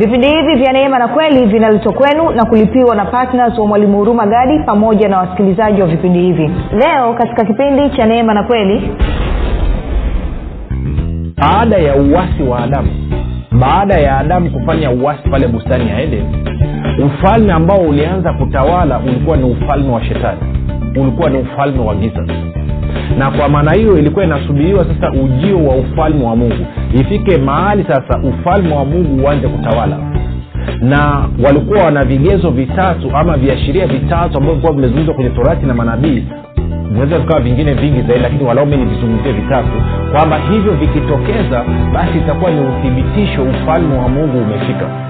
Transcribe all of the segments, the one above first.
vipindi hivi vya neema na kweli vinaletwa kwenu na kulipiwa na ptns wa mwalimu huruma gadi pamoja na wasikilizaji wa vipindi hivi. Leo katika kipindi cha neema na kweli. Baada ya uwasi wa adamu baada ya adamu kufanya uwasi pale bustani ya eden ufalme ambao ulianza kutawala ulikuwa ni ufalme wa shetani. Ulikuwa ni ufalme wa giza na kwa maana hiyo ilikuwa inasubiriwa sasa ujio wa ufalme wa mungu. Ifike mahali sasa ufalme wa mungu uanze kutawala. Na walikuwa wana vigezo vitatu ama viashiria vitatu ambavyo vilikuwa vimezungumzwa kwenye torati na manabii. Vinaweza vikawa vingine vingi zaidi lakini walau mi nivizungumzie vitatu. Kwamba hivyo vikitokeza basi itakuwa ni uthibitisho ufalme wa mungu umefika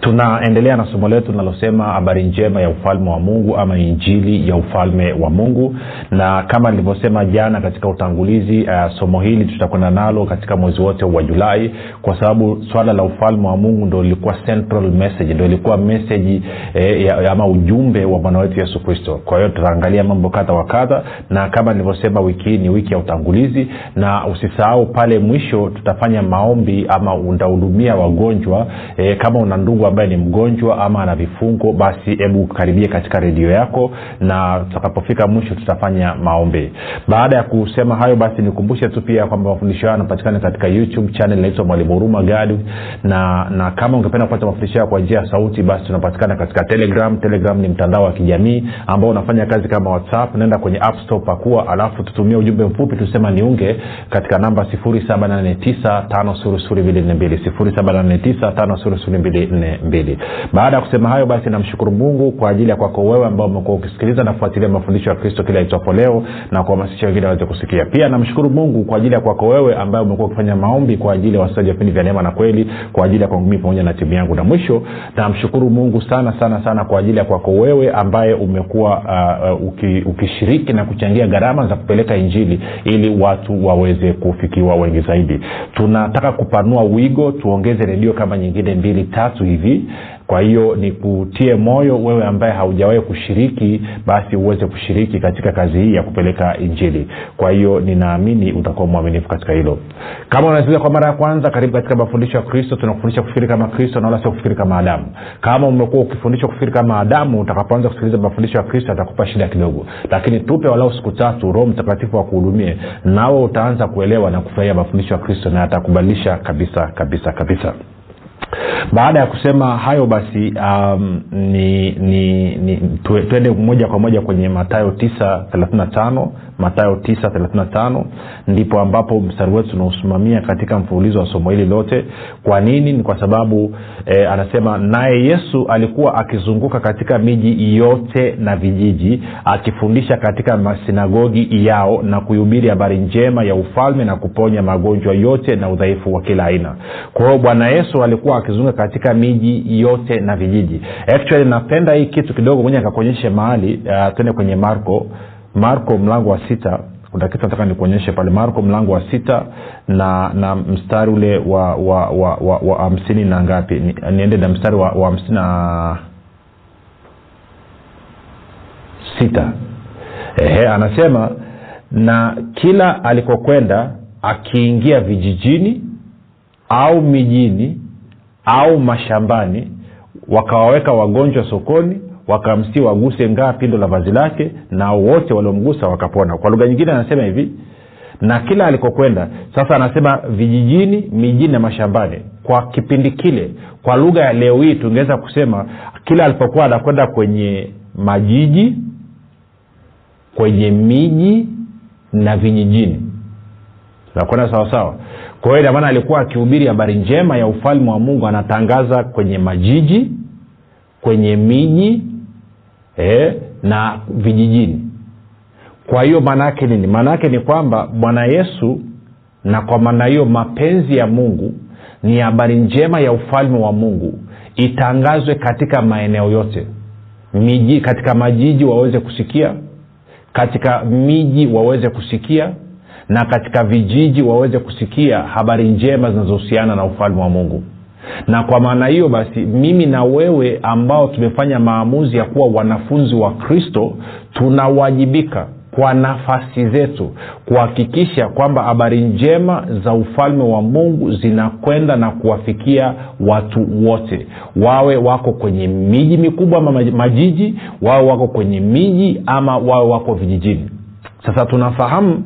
tunaendelea na somo letu linalosema habari njema ya ufalme wa mungu ama injili ya ufalme wa mungu. Na kama nilivyosema jana katika utangulizi uh, somo hili tutakwenda nalo katika mwezi wote wa julai kwa sababu swala la ufalme wa mungu ndo lilikuwa central message ndo ilikuwa meseji eh, ama ujumbe wa bwana wetu yesu kristo. Kwa hiyo tutaangalia mambo kadha wa kadha na kama nilivyosema wiki hii ni wiki ya utangulizi na usisahau pale mwisho tutafanya maombi ama utahudumia wagonjwa eh, kama una ndugu ambaye ni mgonjwa ama ana vifungo basi hebu karibie katika redio yako na tutakapofika mwisho tutafanya maombi. Baada ya kusema hayo basi nikumbushe tu pia kwamba mafundisho hayo yanapatikana katika youtube channel inaitwa mwalimu huruma gadi na na kama ungependa kupata mafundisho hayo kwa njia ya sauti basi tunapatikana katika telegram. Telegram ni mtandao wa kijamii ambao unafanya kazi kama whatsapp. Naenda kwenye app store pakua alafu tutumie ujumbe mfupi tusema niunge katika namba 789 mbili. Baada ya kusema hayo basi namshukuru mungu kwa ajili ya kwako wewe ambao umekuwa ukisikiliza na kufuatilia mafundisho ya kristo kila itwapo leo na kuhamasisha wengine waweze kusikia. Pia namshukuru mungu kwa ajili ya kwako wewe ambaye umekuwa ukifanya maombi kwa ajili ya wasaji vipindi vya neema na kweli kwa ajili ya kwangu pamoja na timu yangu. Na mwisho namshukuru mungu sana sana sana kwa ajili ya kwako wewe ambaye umekuwa uh, uki, ukishiriki na kuchangia gharama za kupeleka injili ili watu waweze kufikiwa wengi zaidi. Tunataka kupanua wigo tuongeze redio kama nyingine mbili tatu hivi. Kwa hiyo nikutie moyo wewe ambaye haujawahi kushiriki basi uweze kushiriki katika kazi hii ya kupeleka injili. Kwa hiyo ninaamini utakuwa mwaminifu katika hilo. Kama unasikiliza kwa mara ya kwanza karibu katika mafundisho ya kristo. Tunakufundisha kufikiri kama kristo na wala sio kufikiri kama adamu. Kama umekuwa ukifundishwa kufikiri kama adamu utakapoanza kusikiliza mafundisho ya kristo atakupa shida kidogo. Lakini tupe walau siku tatu roho mtakatifu akuhudumie nawe utaanza kuelewa na kufurahia mafundisho ya kristo na atakubadilisha kabisa kabisa kabisa baada ya kusema hayo basi um, ni, ni, ni tuende moja kwa moja kwenye matayo 935 matayo 935 ndipo ambapo mstari wetu tunausimamia katika mfululizo wa somo hili lote. Kwa nini? Ni kwa sababu e, anasema naye yesu alikuwa akizunguka katika miji yote na vijiji akifundisha katika masinagogi yao na kuihubiri habari njema ya ufalme na kuponya magonjwa yote na udhaifu wa kila aina. Kwa hiyo bwana yesu alikuwa akizunguka katika miji yote na vijiji. Actually napenda hii kitu kidogo moja nikakuonyeshe mahali uh, twende kwenye marko. Marko mlango wa sita. Kuna kitu nataka nikuonyeshe pale. Marko mlango wa sita na na mstari ule wa wa wa, wa, wa hamsini na ngapi? Ni, niende na mstari wa, wa hamsini na sita. Ehe, anasema na kila alikokwenda akiingia vijijini au mijini au mashambani wakawaweka wagonjwa sokoni wakamsii waguse ngaa pindo la vazi lake na wote waliomgusa wakapona. Kwa lugha nyingine anasema hivi na kila alikokwenda sasa anasema vijijini mijini na mashambani kwa kipindi kile kwa lugha ya leo hii tungeweza kusema kila alipokuwa anakwenda kwenye majiji kwenye miji na vijijini nakwenda sawasawa kwa hiyo inamaana alikuwa akihubiri habari njema ya ufalme wa mungu anatangaza kwenye majiji kwenye miji eh, na vijijini. Kwa hiyo maana yake nini? Maana yake ni kwamba bwana yesu na kwa maana hiyo mapenzi ya mungu ni habari njema ya ufalme wa mungu itangazwe katika maeneo yote. Miji katika majiji waweze kusikia katika miji waweze kusikia na katika vijiji waweze kusikia habari njema zinazohusiana na ufalme wa mungu. Na kwa maana hiyo basi mimi na wewe ambao tumefanya maamuzi ya kuwa wanafunzi wa kristo tunawajibika kwa nafasi zetu kuhakikisha kwamba habari njema za ufalme wa mungu zinakwenda na kuwafikia watu wote. Wawe wako kwenye miji mikubwa ama majiji wawe wako kwenye miji ama wawe wako vijijini. Sasa tunafahamu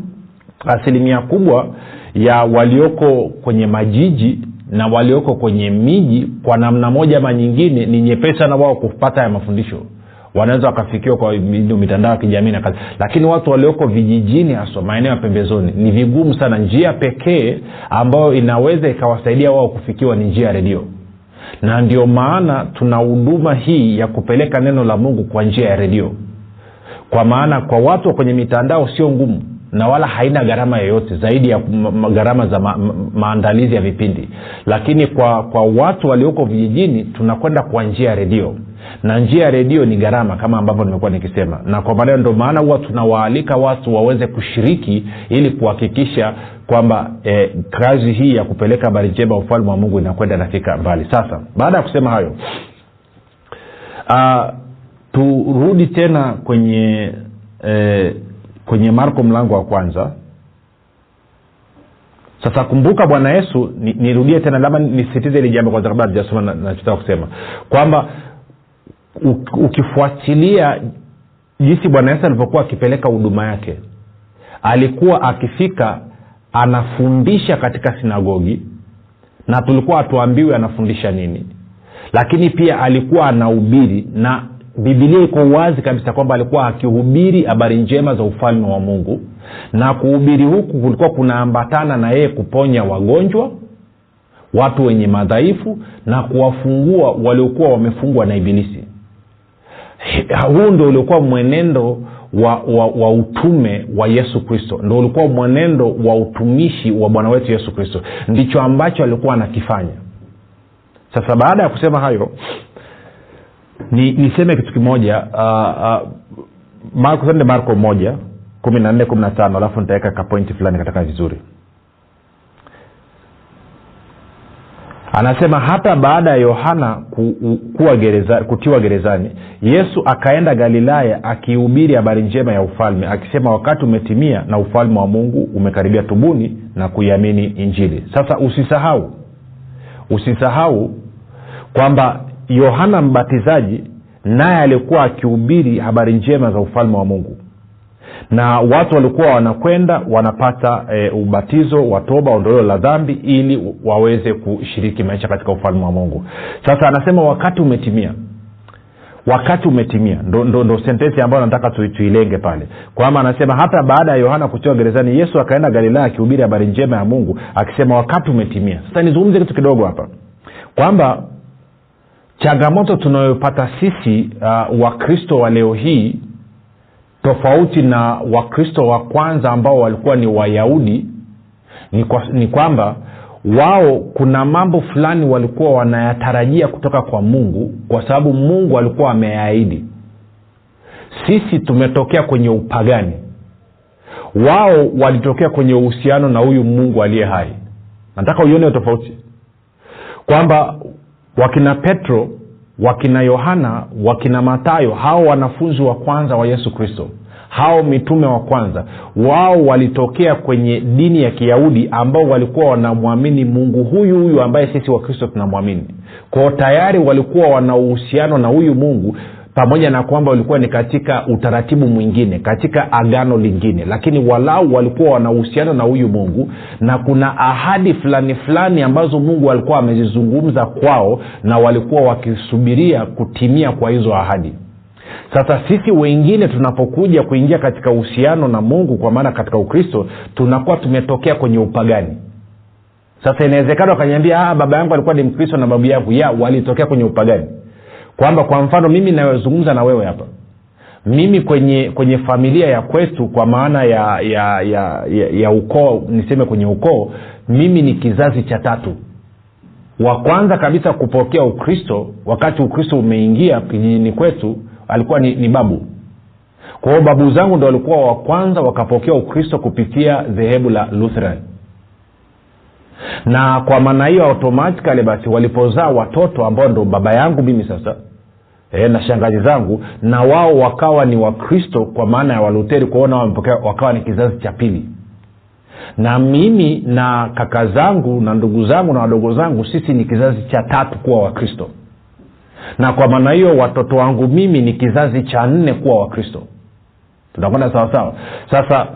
asilimia kubwa ya walioko kwenye majiji na walioko kwenye miji kwa namna moja ama nyingine ni nyepesa na wao kupata ya mafundisho. Wanaweza wakafikiwa kwa mitandao ya kijamii na kazi. Lakini watu walioko vijijini haswa maeneo ya pembezoni ni vigumu sana. Njia pekee ambayo inaweza ikawasaidia wao kufikiwa ni njia ya redio. Na ndio maana tuna huduma hii ya kupeleka neno la mungu kwa njia ya redio. Kwa maana kwa watu wa kwenye mitandao sio ngumu na wala haina gharama yoyote zaidi ya gharama za ma, ma, maandalizi ya vipindi. Lakini kwa kwa watu walioko vijijini tunakwenda kwa njia ya redio. Na njia ya redio ni gharama kama ambavyo nimekuwa nikisema. Na kwa maneno ndo maana huwa tunawaalika watu waweze kushiriki ili kuhakikisha kwamba eh, kazi hii ya kupeleka habari njema ufalme wa mungu inakwenda nafika mbali. Sasa baada ya kusema hayo uh, turudi tena kwenye eh, kwenye marko mlango wa kwanza. Sasa kumbuka bwana yesu nirudie ni tena labda nisitize ili jambo kwanza kabla tujasoma nachotaka kusema. Kwamba ukifuatilia jinsi bwana yesu alivyokuwa akipeleka huduma yake alikuwa akifika anafundisha katika sinagogi na tulikuwa hatuambiwi anafundisha nini. Lakini pia alikuwa anahubiri na bibilia iko wazi kabisa kwamba alikuwa akihubiri habari njema za ufalme wa mungu. Na kuhubiri huku kulikuwa kunaambatana na yeye kuponya wagonjwa watu wenye madhaifu na kuwafungua waliokuwa wamefungwa na ibilisi. Huu ndo uliokuwa mwenendo wa, wa, wa utume wa yesu kristo. Ndo ulikuwa mwenendo wa utumishi wa bwana wetu yesu kristo. Ndicho ambacho alikuwa anakifanya. Sasa baada ya kusema hayo ni niseme kitu kimoja uh, uh, marko sende marko moja kumi na nne kumi na tano alafu nitaweka kapointi fulani katika vizuri. Anasema hata baada ya yohana gereza, kutiwa gerezani yesu akaenda galilaya akihubiri habari njema ya ufalme akisema wakati umetimia na ufalme wa mungu umekaribia tubuni na kuiamini injili sasa usisahau usisahau kwamba yohana mbatizaji naye alikuwa akihubiri habari njema za ufalme wa mungu. Na watu walikuwa wanakwenda wanapata e, ubatizo wa toba ondoleo la dhambi ili waweze kushiriki maisha katika ufalme wa mungu. Sasa anasema wakati umetimia. Wakati umetimia. Ndo, ndo, ndo sentensi ambayo nataka tu, tuilenge pale. Kwamba anasema hata baada ya yohana kutiwa gerezani yesu akaenda galilaya akihubiri habari njema ya mungu akisema wakati umetimia. Sasa nizungumze kitu kidogo hapa. Kwamba changamoto tunayopata sisi uh, wakristo wa leo hii tofauti na wakristo wa kwanza ambao walikuwa ni wayahudi ni, kwa, ni kwamba wao kuna mambo fulani walikuwa wanayatarajia kutoka kwa mungu kwa sababu mungu alikuwa ameyaahidi sisi tumetokea kwenye upagani. Wao walitokea kwenye uhusiano na huyu mungu aliye hai. Nataka uione tofauti. Kwamba wakina petro wakina yohana wakina matayo hao wanafunzi wa kwanza wa yesu kristo hao mitume wa kwanza wao walitokea kwenye dini ya kiyahudi ambao walikuwa wanamwamini mungu huyu huyu ambaye sisi wakristo tunamwamini. Kwao tayari walikuwa wana uhusiano na huyu mungu pamoja na kwamba walikuwa ni katika utaratibu mwingine katika agano lingine. Lakini walau walikuwa wana uhusiano na huyu mungu na kuna ahadi fulani fulani ambazo mungu alikuwa amezizungumza kwao na walikuwa wakisubiria kutimia kwa hizo ahadi. Sasa sisi wengine tunapokuja kuingia katika uhusiano na mungu kwa maana katika ukristo tunakuwa tumetokea kwenye upagani. Sasa inawezekana wakanyambia baba yangu alikuwa ni mkristo na babu yangu. Ya walitokea kwenye upagani kwamba kwa mfano mimi nayozungumza na wewe hapa mimi kwenye kwenye familia ya kwetu kwa maana ya ya ya, ya, ya ukoo niseme kwenye ukoo mimi ni kizazi cha tatu. Wa kwanza kabisa kupokea ukristo wakati ukristo umeingia kijijini kwetu alikuwa ni, ni babu. Kwa hiyo babu zangu ndo walikuwa wa kwanza wakapokea ukristo kupitia dhehebu la lutheran na kwa maana hiyo automatikali basi walipozaa watoto ambao ndo baba yangu mimi sasa e, na shangazi zangu na wao wakawa ni wakristo kwa maana ya waluteri kuona wamepokea wakawa ni kizazi cha pili. Na mimi na kaka zangu na ndugu zangu na wadogo zangu sisi ni kizazi cha tatu kuwa wakristo. Na kwa maana hiyo watoto wangu mimi ni kizazi cha nne kuwa wakristo. Tunakwenda sawasawa sasa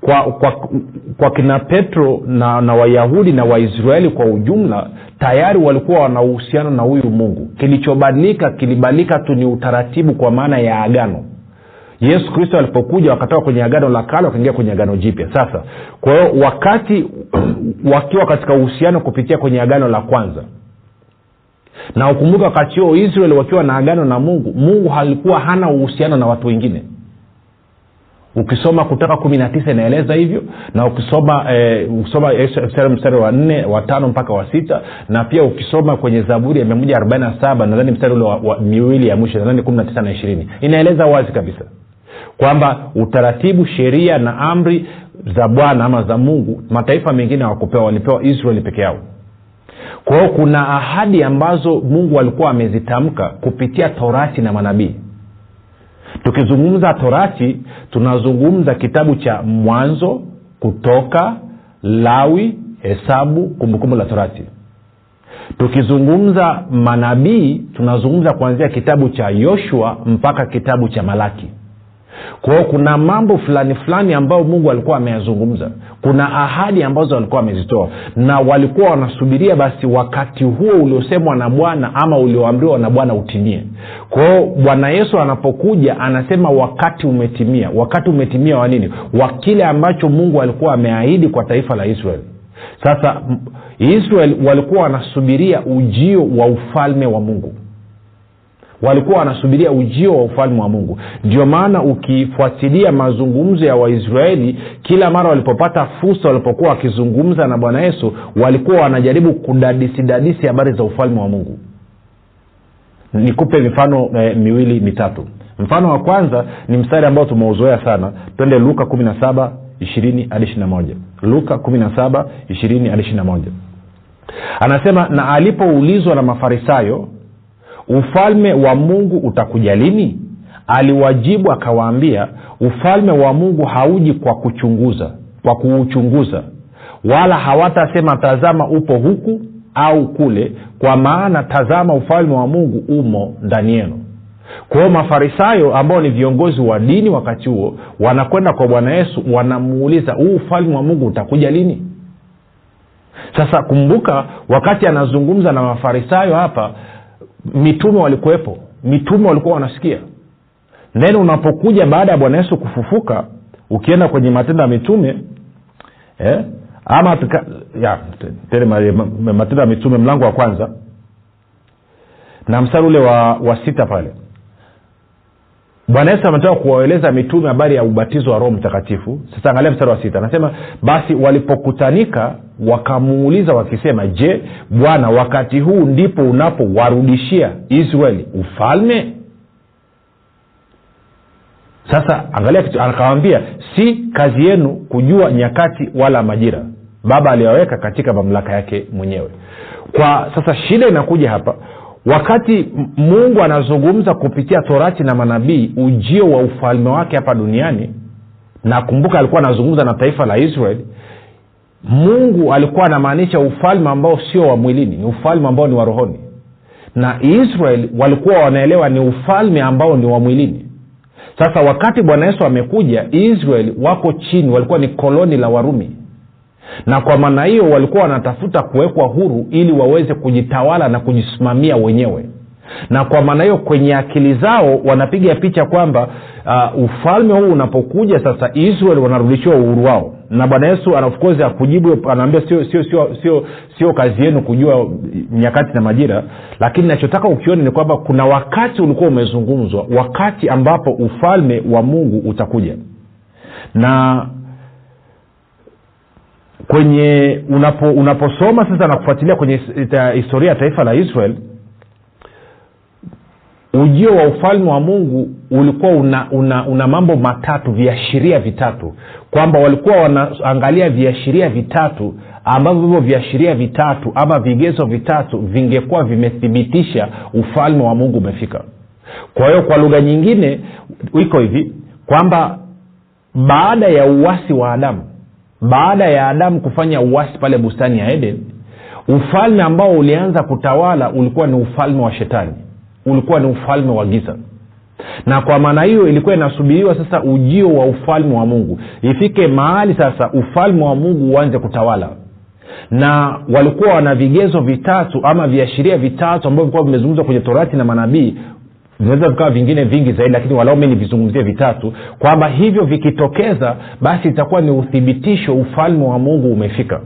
kwa, kwa, kwa kina petro na, na wayahudi na waisraeli kwa ujumla tayari walikuwa wana uhusiano na huyu mungu. Kilichobadilika kilibadilika tu ni utaratibu kwa maana ya agano. Yesu kristo alipokuja wakatoka kwenye agano la kale wakaingia kwenye agano jipya. Sasa kwa hiyo wakati wakiwa katika uhusiano kupitia kwenye agano la kwanza na ukumbuke wakati huo israeli wakiwa na agano na mungu mungu halikuwa hana uhusiano na watu wengine ukisoma kutoka kumi na tisa inaeleza hivyo na ukisoma eh, ukisoma mstari wa nne wa tano mpaka wa sita na pia ukisoma kwenye zaburi ya mia moja arobaini na saba nadhani mstari ule miwili ya mwisho nadhani kumi na tisa na ishirini inaeleza wazi kabisa kwamba utaratibu sheria na amri za bwana ama za mungu mataifa mengine hawakupewa walipewa israeli peke yao. Kwa hiyo kuna ahadi ambazo mungu alikuwa amezitamka kupitia torati na manabii tukizungumza torati tunazungumza kitabu cha mwanzo kutoka lawi hesabu kumbukumbu la torati. Tukizungumza manabii tunazungumza kuanzia kitabu cha yoshua mpaka kitabu cha malaki. Kwao kuna mambo fulani fulani ambayo mungu alikuwa ameyazungumza. Kuna ahadi ambazo walikuwa wamezitoa na walikuwa wanasubiria basi wakati huo uliosemwa na bwana ama ulioamriwa na bwana utimie kwa hiyo bwana yesu anapokuja anasema wakati umetimia. Wakati umetimia wa nini? Wa kile ambacho mungu alikuwa ameahidi kwa taifa la israeli. Sasa israel walikuwa wanasubiria ujio wa ufalme wa mungu. Walikuwa wanasubiria ujio wa ufalme wa mungu. Ndio maana ukifuatilia mazungumzo ya waisraeli kila mara walipopata fursa walipokuwa wakizungumza na bwana yesu walikuwa wanajaribu kudadisidadisi habari za ufalme wa mungu nikupe mifano eh, miwili mitatu. Mfano wa kwanza ni mstari ambao tumeuzoea sana. Twende luka 17 20 hadi 21 luka 17 20 hadi 21 anasema na alipoulizwa na mafarisayo ufalme wa mungu utakuja lini aliwajibu akawaambia ufalme wa mungu hauji kwa kuchunguza kwa kuuchunguza wala hawatasema tazama upo huku au kule kwa maana tazama ufalme wa mungu umo ndani yenu. Kwa hiyo mafarisayo ambao ni viongozi wa dini wakati huo wanakwenda kwa bwana yesu wanamuuliza huu ufalme wa mungu utakuja lini? Sasa kumbuka wakati anazungumza na mafarisayo hapa mitume walikuwepo mitume walikuwa wanasikia. Then unapokuja baada ya bwana yesu kufufuka ukienda kwenye matendo ya mitume eh, ama tuka, ya, tele matendo ya mitume mlango wa kwanza na mstari ule wa, wa sita pale. Bwana yesu ametoka kuwaeleza mitume habari ya ubatizo wa roho mtakatifu. Sasa angalia mstari wa sita. Anasema basi walipokutanika wakamuuliza wakisema je bwana wakati huu ndipo unapowarudishia israeli ufalme? Sasa angalia akawambia si kazi yenu kujua nyakati wala majira baba aliyoweka katika mamlaka yake mwenyewe. Kwa sasa shida inakuja hapa. Wakati mungu anazungumza kupitia torati na manabii ujio wa ufalme wake hapa duniani na kumbuka alikuwa anazungumza na taifa la israeli mungu alikuwa anamaanisha ufalme ambao sio wa mwilini ni ufalme ambao ni wa rohoni. Na israel walikuwa wanaelewa ni ufalme ambao ni wa mwilini. Sasa wakati bwana yesu amekuja israel wako chini walikuwa ni koloni la warumi na kwa maana hiyo walikuwa wanatafuta kuwekwa huru ili waweze kujitawala na kujisimamia wenyewe. Na kwa maana hiyo kwenye akili zao wanapiga picha kwamba uh, ufalme huu unapokuja sasa israel wanarudishiwa uhuru wao. Na bwana yesu anafkozi akujibu anaambia sio sio sio sio sio kazi yenu kujua nyakati na majira. Lakini nachotaka ukione ni kwamba kuna wakati ulikuwa umezungumzwa wakati ambapo ufalme wa mungu utakuja. Na kwenye unapo unaposoma sasa na kufuatilia kwenye historia ya taifa la israel ujio wa ufalme wa mungu ulikuwa una, una, una mambo matatu viashiria vitatu. Kwamba walikuwa wanaangalia viashiria vitatu ambavyo hivyo viashiria vitatu ama vigezo vitatu vingekuwa vimethibitisha ufalme wa mungu umefika. Kwa hiyo kwa lugha nyingine iko hivi kwamba baada ya uwasi wa adamu baada ya adamu kufanya uwasi pale bustani ya eden ufalme ambao ulianza kutawala ulikuwa ni ufalme wa shetani. Ulikuwa ni ufalme wa giza. Na kwa maana hiyo ilikuwa inasubiriwa sasa ujio wa ufalme wa mungu. Ifike mahali sasa ufalme wa mungu uanze kutawala. Na walikuwa wana vigezo vitatu ama viashiria vitatu ambavyo vilikuwa vimezungumzwa kwenye torati na manabii vinaweza vikawa vingine vingi zaidi lakini walaume nivizungumzie vitatu kwamba hivyo vikitokeza basi itakuwa ni uthibitisho ufalme wa mungu umefika.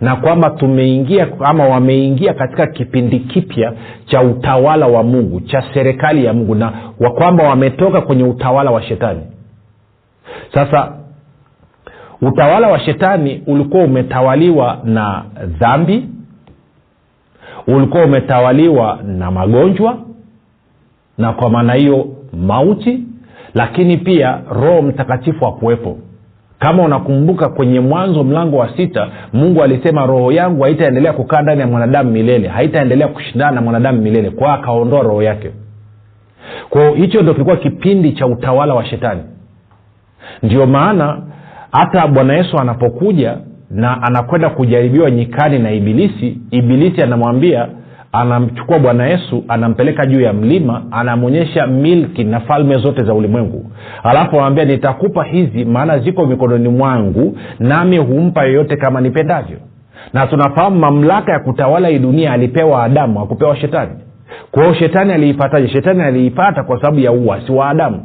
Na kwamba tumeingia ama wameingia katika kipindi kipya cha utawala wa mungu cha serikali ya mungu na wa kwamba wametoka kwenye utawala wa shetani. Sasa utawala wa shetani ulikuwa umetawaliwa na dhambi ulikuwa umetawaliwa na magonjwa na kwa maana hiyo mauti lakini pia roho mtakatifu akuwepo kama unakumbuka kwenye mwanzo mlango wa sita mungu alisema roho yangu haitaendelea kukaa ndani ya mwanadamu milele haitaendelea kushindana na mwanadamu milele kwao akaondoa roho yake. Kwao hicho ndo kilikuwa kipindi cha utawala wa shetani. Ndio maana hata bwana yesu anapokuja na anakwenda kujaribiwa nyikani na ibilisi ibilisi anamwambia anamchukua bwana yesu anampeleka juu ya mlima anamwonyesha milki na falme zote za ulimwengu. Alafu anamwambia nitakupa hizi maana ziko mikononi mwangu nami humpa yoyote kama nipendavyo. Na tunafahamu mamlaka ya kutawala hii dunia alipewa adamu akupewa shetani. Kwa hiyo shetani aliipataje? Shetani aliipata kwa sababu ya uwasi wa adamu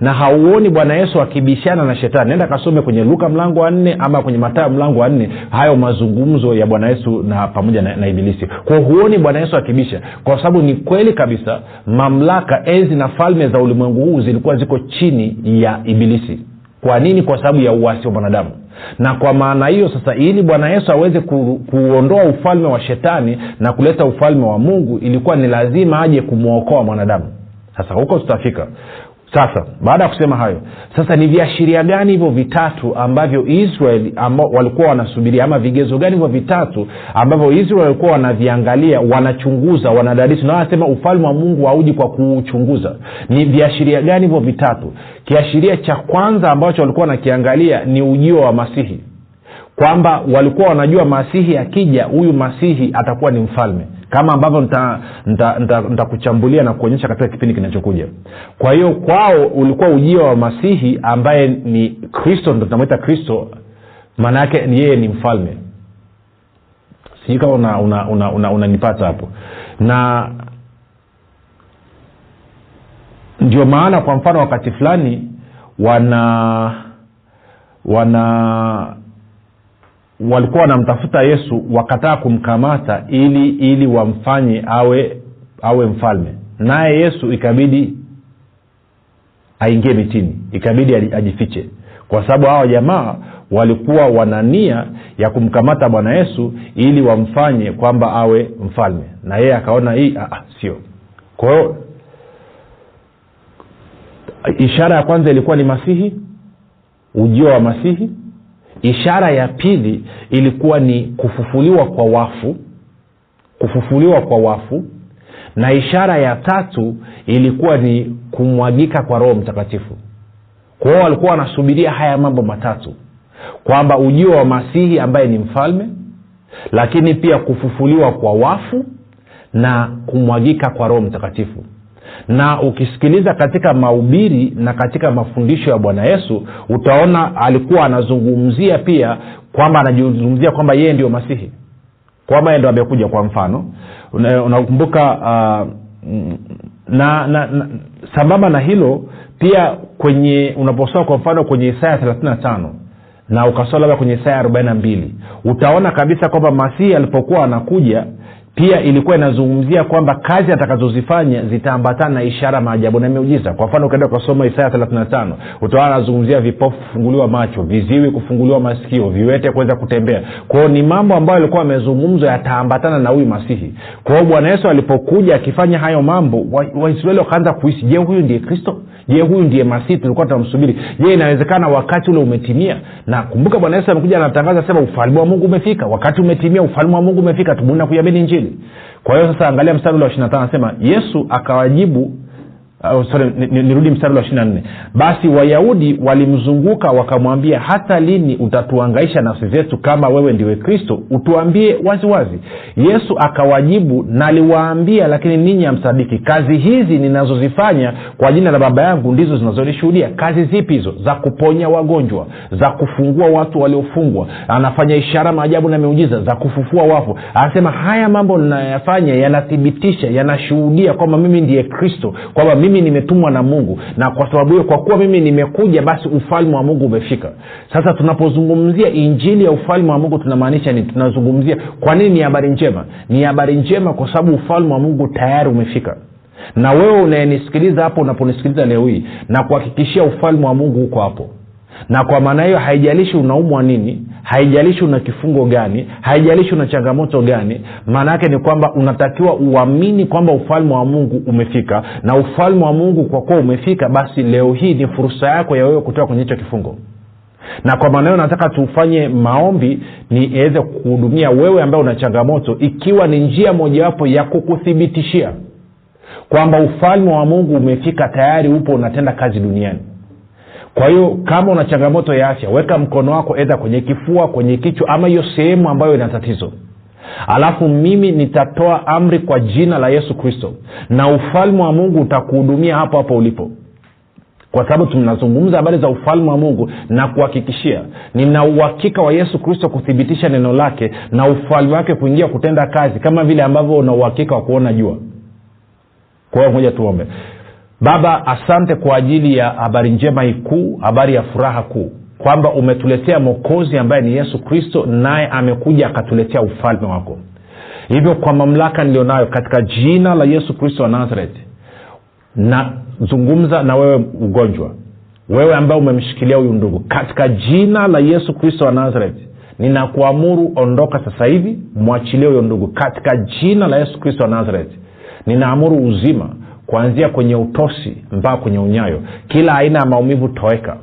na hauoni bwana yesu akibishana na shetani. Nenda kasome kwenye luka mlango wa nne ama kwenye matayo mlango wa nne hayo mazungumzo ya bwana yesu na pamoja na, na ibilisi. Kwao huoni bwana yesu akibisha kwa sababu ni kweli kabisa mamlaka enzi na falme za ulimwengu huu zilikuwa ziko chini ya ibilisi. Kwa nini? Kwa sababu ya uwasi wa mwanadamu. Na kwa maana hiyo sasa ili bwana yesu aweze ku, kuondoa ufalme wa shetani na kuleta ufalme wa mungu ilikuwa ni lazima aje kumwokoa mwanadamu. Sasa huko tutafika sasa baada ya kusema hayo sasa ni viashiria gani hivyo vitatu ambavyo israel ambao walikuwa wanasubiria? Ama vigezo gani hivyo vitatu ambavyo israel walikuwa wanaviangalia wanachunguza wanadadisi na wanasema ufalme wa mungu hauji kwa kuuchunguza? Ni viashiria gani hivyo vitatu? Kiashiria cha kwanza ambacho walikuwa wanakiangalia ni ujio wa masihi. Kwamba walikuwa wanajua masihi akija huyu masihi atakuwa ni mfalme kama ambavyo nitakuchambulia na kuonyesha katika kipindi kinachokuja. Kwa hiyo kwao ulikuwa ujio wa masihi ambaye ni kristo ndo tunamwita kristo maana yake yeye ni mfalme. Sijui kama unanipata una, una, una, una hapo. Na ndio maana kwa mfano wakati fulani wana wana walikuwa wanamtafuta yesu wakataa kumkamata ili ili wamfanye awe awe mfalme. Naye yesu ikabidi aingie mitini ikabidi ajifiche. Kwa sababu hawa jamaa walikuwa wana nia ya kumkamata bwana yesu ili wamfanye kwamba awe mfalme. Na yeye akaona hii ah, sio. Kwa ishara ya kwanza ilikuwa ni masihi ujio wa masihi ishara ya pili ilikuwa ni kufufuliwa kwa wafu kufufuliwa kwa wafu. Na ishara ya tatu ilikuwa ni kumwagika kwa roho mtakatifu. Kwa hiyo walikuwa wanasubiria haya mambo matatu. Kwamba ujio wa masihi ambaye ni mfalme lakini pia kufufuliwa kwa wafu na kumwagika kwa roho mtakatifu na ukisikiliza katika mahubiri na katika mafundisho ya bwana yesu utaona alikuwa anazungumzia pia kwamba anajizungumzia kwamba yeye ndio masihi. Kwamba yeye ndo amekuja kwa mfano. Unakumbuka uh, na, na, na sambamba na hilo pia kwenye unaposoma kwa mfano kwenye isaya thelathini na na ukasoma labda kwenye isaya arobaini na mbili utaona kabisa kwamba masihi alipokuwa anakuja pia ilikuwa inazungumzia kwamba kazi atakazozifanya zitaambatana na ishara maajabu na miujiza. Kwa mfano ukaenda ukasoma isaya 35 utaona anazungumzia vipofu kufunguliwa macho viziwi kufunguliwa masikio viwete kuweza kutembea. Kwao ni mambo ambayo alikuwa amezungumzwa yataambatana na huyu masihi. Kwao bwana yesu alipokuja akifanya hayo mambo waisraeli wa wakaanza kuhisi je huyu ndiye kristo? Je huyu ndiye masihi? Tulikuwa tunamsubiri. Je inawezekana wakati ule umetimia? Na kumbuka bwana yesu amekuja anatangaza sema ufalme wa mungu umefika. Wakati umetimia ufalme wa mungu umefika. Tubuni kuiamini njili kwa hiyo sasa angalia mstari ule wa ishiri anasema yesu akawajibu Sorry, nirudi mstari wa ishiri na nne. Basi wayahudi walimzunguka wakamwambia hata lini utatuangaisha nafsi zetu kama wewe ndiwe kristo? Utuambie waziwazi. Wazi yesu akawajibu naliwaambia lakini ninyi hamsadiki. Kazi hizi ninazozifanya kwa jina la baba yangu ndizo zinazonishuhudia kazi zipi hizo? Za kuponya wagonjwa za kufungua watu waliofungwa. Anafanya ishara maajabu na miujiza za kufufua wafu. Anasema haya mambo ninayoyafanya yanathibitisha yanashuhudia kwamba mimi ndiye kristo kwamba mimi nimetumwa na mungu na kwa sababu hiyo kwa kuwa mimi nimekuja basi ufalme wa mungu umefika. Sasa tunapozungumzia injili ya ufalme wa mungu tunamaanisha ni tunazungumzia kwa nini ni habari njema? Ni habari njema kwa sababu ufalme wa mungu tayari umefika. Na wewe unayenisikiliza hapo unaponisikiliza leo hii na kuhakikishia ufalme wa mungu huko hapo na kwa maana hiyo haijalishi unaumwa nini haijalishi una kifungo gani haijalishi una changamoto gani maana yake ni kwamba unatakiwa uamini kwamba ufalme wa mungu umefika. Na ufalme wa mungu kwa kuwa umefika basi leo hii ni fursa yako ya wewe kutoka kwenye hicho kifungo. Na kwa maana hiyo nataka tufanye maombi niweze kuhudumia wewe ambaye una changamoto ikiwa ni njia mojawapo ya kukuthibitishia kwamba ufalme wa mungu umefika tayari upo unatenda kazi duniani kwa hiyo kama una changamoto ya afya weka mkono wako edha kwenye kifua kwenye kichwa ama hiyo sehemu ambayo ina tatizo. Alafu mimi nitatoa amri kwa jina la yesu kristo na ufalme wa mungu utakuhudumia hapo hapo ulipo. Kwa sababu tunazungumza habari za ufalme wa mungu na kuhakikishia nina uhakika wa yesu kristo kuthibitisha neno lake na ufalme wake kuingia kutenda kazi kama vile ambavyo una uhakika wa kuona jua. Kwa hiyo moja tuombe baba asante kwa ajili ya habari njema hii kuu habari ya furaha kuu kwamba umetuletea mokozi ambaye ni yesu kristo naye amekuja akatuletea ufalme wako. Hivyo kwa mamlaka nilionayo katika jina la yesu kristo wa nazareti nazungumza na wewe ugonjwa wewe ambaye umemshikilia huyu ndugu katika jina la yesu kristo wa nazareti ninakuamuru ondoka sasa hivi mwachilie huyo ndugu katika jina la yesu kristo wa nazareti ninaamuru uzima kuanzia kwenye utosi mpaka kwenye unyayo. Kila aina ya maumivu toweka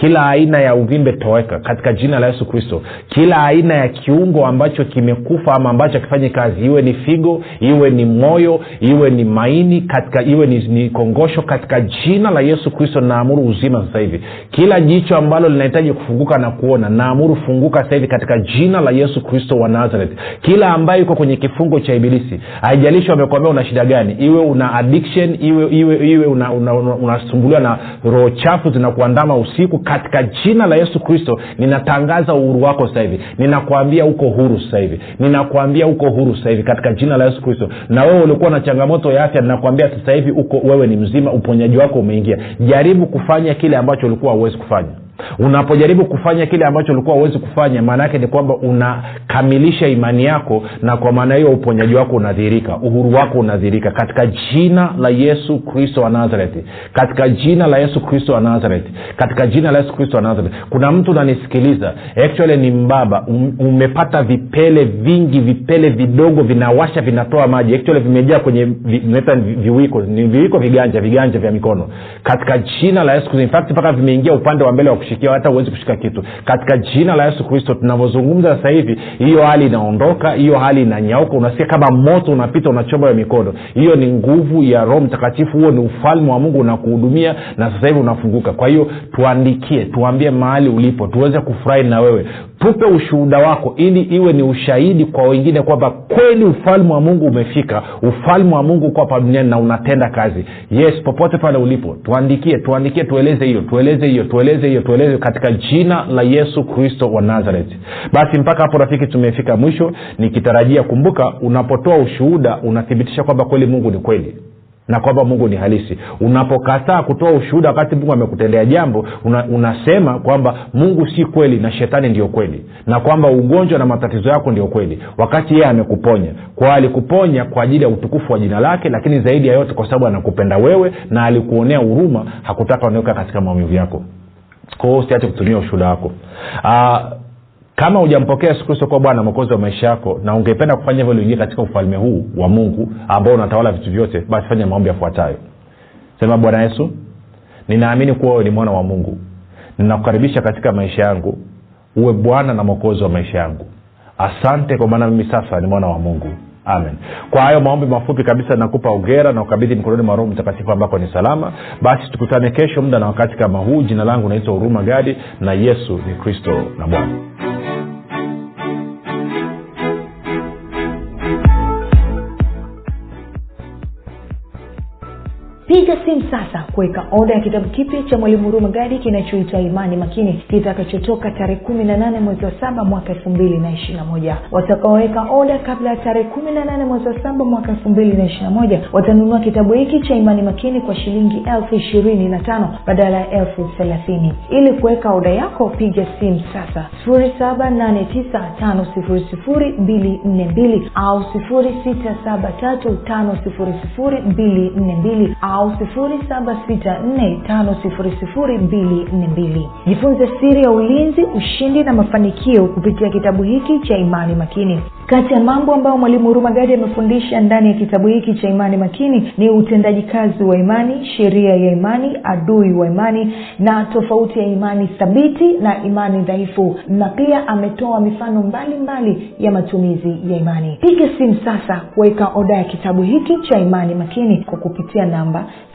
kila aina ya uvimbe toweka katika jina la yesu kristo. Kila aina ya kiungo ambacho kimekufa ama ambacho akifanyi kazi. Iwe ni figo iwe ni moyo iwe ni maini katika iwe ni, ni kongosho katika jina la yesu kristo naamuru uzima sasa hivi. Kila jicho ambalo linahitaji kufunguka na kuona naamuru funguka sasa hivi katika jina la yesu kristo wa nazareth. Kila ambaye yuko kwenye kifungo cha ibilisi haijalishi wamekwambia una shida gani iwe una addiction iwe iwe iwe unasumbuliwa una, una, una na roho chafu zinakuandama usiku katika jina la yesu kristo ninatangaza uhuru wako sasa hivi. Ninakwambia uko huru sasa hivi. Ninakwambia uko huru sasa hivi katika jina la yesu kristo. Na wewe ulikuwa na changamoto ya afya ninakwambia sasa hivi uko wewe ni mzima uponyaji wako umeingia. Jaribu kufanya kile ambacho ulikuwa hauwezi kufanya unapojaribu kufanya kile ambacho ulikuwa huwezi kufanya maana yake ni kwamba unakamilisha imani yako na kwa maana hiyo uponyaji wako unadhihirika uhuru wako unadhihirika katika jina la yesu kristo wa nazareti katika jina la yesu kristo wa nazareti katika jina la yesu kristo wa nazareti kuna mtu unanisikiliza? Actually ni mbaba. Um, umepata vipele vingi vipele vidogo vinawasha vinatoa maji. Actually vimejaa kwenye vi, viwiko. Ni viwiko viganja viganja vya mikono. Katika jina la yesu kristo. In fact mpaka vimeingia upande wa mbele wa kushikia hata huwezi kushika kitu. Katika jina la yesu kristo tunavyozungumza sasa hivi hiyo hali inaondoka hiyo hali inanyauka unasikia kama moto unapita unachoma ya mikono. Hiyo ni nguvu ya roho mtakatifu huo ni ufalme wa mungu unakuhudumia na sasa hivi unafunguka. Kwa hiyo tuandikie tuambie mahali ulipo tuweze kufurahi na wewe tupe ushuhuda wako ili iwe ni ushahidi kwa wengine kwamba kweli ufalme wa mungu umefika. Ufalme wa mungu uko hapa duniani na unatenda kazi. Yes popote pale ulipo tuandikie tuandikie tueleze hiyo tueleze hiyo tueleze hiyo tueleze katika jina la yesu kristo wa nazareti basi mpaka hapo rafiki tumefika mwisho. Nikitarajia kumbuka unapotoa ushuhuda unathibitisha kwamba kweli mungu ni kweli na kwamba mungu ni halisi. Unapokataa kutoa ushuhuda wakati mungu amekutendea jambo una, unasema kwamba mungu si kweli na shetani ndio kweli na kwamba ugonjwa na matatizo yako ndio kweli. Wakati yeye amekuponya kwa alikuponya kwa ajili ya utukufu wa jina lake lakini zaidi ya yote kwa sababu anakupenda wewe na alikuonea huruma hakutaka ondoka katika maumivu yako. Kwa hiyo usiache kutumia ushuhuda wako. Aa, kama hujampokea yesu kristo kuwa bwana mwokozi wa maisha yako na ungependa kufanya hivyo liingia katika ufalme huu wa mungu ambao unatawala vitu vyote basi fanya maombi yafuatayo. Sema bwana yesu ninaamini kuwa wewe ni mwana wa mungu. Ninakukaribisha katika maisha yangu. Uwe bwana na mwokozi wa maisha yangu. Asante kwa maana mimi sasa ni mwana wa mungu amen. Kwa hayo maombi mafupi kabisa nakupa ugera na ukabidhi mkononi mwa roho mtakatifu ambako ni salama. Basi tukutane kesho muda na wakati kama huu. Jina langu naitwa huruma gadi na yesu ni kristo na bwana piga simu sasa kuweka oda ya kitabu kipya cha mwalimu huruma gadi kinachoitwa imani makini. Kitakachotoka tarehe kumi na nane mwezi wa saba mwaka elfu mbili na ishirina moja. Watakaoweka oda kabla ya tarehe kumi na nane mwezi wa saba mwaka elfu mbili na ishirina moja watanunua kitabu hiki cha imani makini kwa shilingi elfu ishirini na tano badala ya elfu thelathini. Ili kuweka oda yako piga simu sasa. sifuri saba nane tisa tano sifuri sifuri mbili nne mbili au sifuri sita saba tatu tano sifuri sifuri mbili nne mbili au 7645242 jifunze siri ya ulinzi ushindi na mafanikio kupitia kitabu hiki cha imani makini kati ya mambo ambayo mwalimu hurumagadi amefundisha ndani ya kitabu hiki cha imani makini ni utendaji kazi wa imani sheria ya imani adui wa imani na tofauti ya imani thabiti na imani dhaifu. Na pia ametoa mifano mbalimbali mbali ya matumizi ya imani. Piga simu sasa kuweka oda ya kitabu hiki cha imani makini kwa kupitia namba